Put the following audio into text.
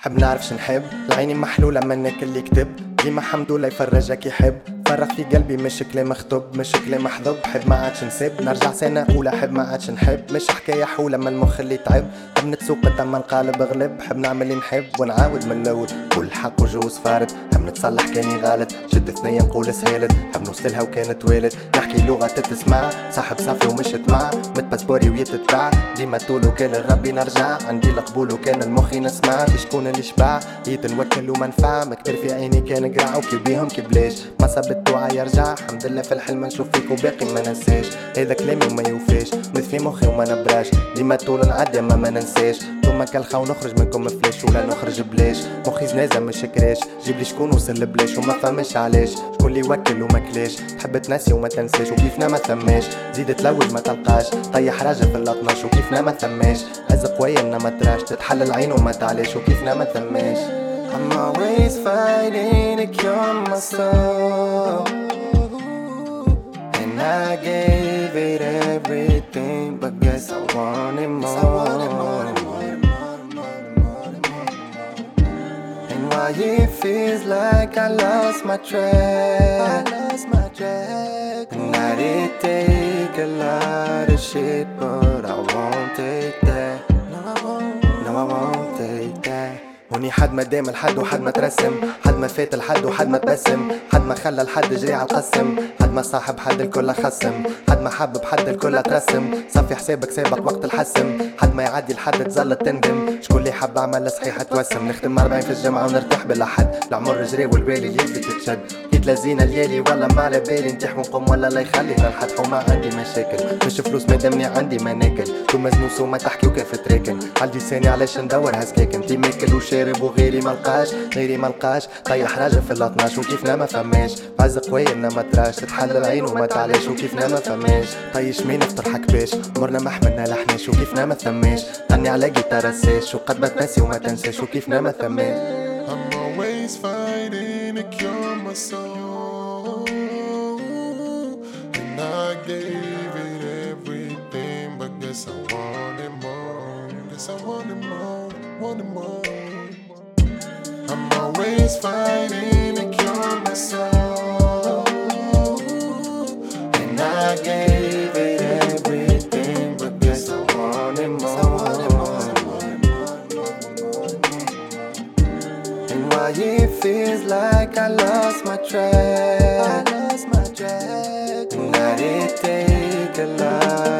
حب نعرفش نحب العيني محلولة منك اللي كتب. ديما حمدو يفرجك يحب. فرغ في قلبي مش كلام خطب مش كلام محضب حب ما عادش نسب نرجع سنة أولى حب ما عادش نحب. مش حكاية حولة من المخ اللي تعب. حب نتسوق تم نقالب غلب. حب نعمل اللي نحب ونعاود من الأول. كل حق وجوز فارد حب نتصلح كاني غلط شد ثنية نقول سهلت حب نوصلها وكانت والد نحكي لغة تتسمع صاحب صافي ومش تمع. مت باسبوري ويتتبع ديما طول وكان ربي نرجع عندي القبول وكان المخي نسمع شكون اللي شبع يتنوكل ومنفع مكتر في عيني كان قرع. وكي بيهم كي بلاش ما صبت يرجع. الحمد لله في الحلم نشوف فيك وباقي ما ننساش. هذا كلامي وما يوفاش. مثل في مخي وما نبراش. ديما طول نعدي ما ما ننساش. ثم كالخا ونخرج منكم فلاش ولا نخرج بلاش. مخي زنازة مش كراش جيب لي شكون وصل بلاش وما فهمش علاش. شكون اللي يوكل وما كلاش. تحب تنسي وما تنساش. وكيفنا ما ثماش. زيد تلوج ما تلقاش. طيح راجل في الأطناش. وكيفنا ما ثماش. هز قوية ما تراش. تتحل العين وما تعلاش. وكيفنا ما ثماش. I'm always fighting to cure my soul And I gave it everything But guess I wanted more. And why it feels like I lost my track. I lost my track. And I did take a lot of shit But I won't take that. No I won't هوني حد ما دام الحد وحد ما ترسم. حد ما فات الحد وحد ما تبسم. حد ما خلى الحد جري على القسم. حد ما صاحب حد الكل خسم. حد ما حب بحد الكل ترسم. صفي حسابك سابق وقت الحسم. حد ما يعدي الحد تزل تندم. شكون اللي حب عمل صحيح توسم. نختم 40 في الجامعة ونرتاح بلا حد. العمر جري والبالي يبي تتشد. تلازينا الليالي ولا ما على بالي. نتيح ونقوم ولا لا يخلينا نحط وما عندي مشاكل. مش فلوس ما دامني عندي ما ناكل. تو مزنوس وما تحكي وكيف تراكن عندي ثاني علاش ندور هسكاكن تي ماكل وشارب وغيري ملقاش غيري ملقاش طيح راجل في الاطناش وكيفنا ما فماش. بعز قوية ما تراش. تتحل العين وما تعلاش وكيفنا ما فماش. طيش مين نفطر حكباش مرنا ما حملنا لحناش وكيفنا ما ثماش. غني على جيتار الساش وقد ما تنسي وما تنساش وكيفنا ما ثماش. I'm always fighting to cure my soul. And I gave it everything, but guess I wanted more. Guess I wanted more, wanted more. I'm always fighting to cure my soul. It feels like I lost my track. I lost my track. And I did take a lot.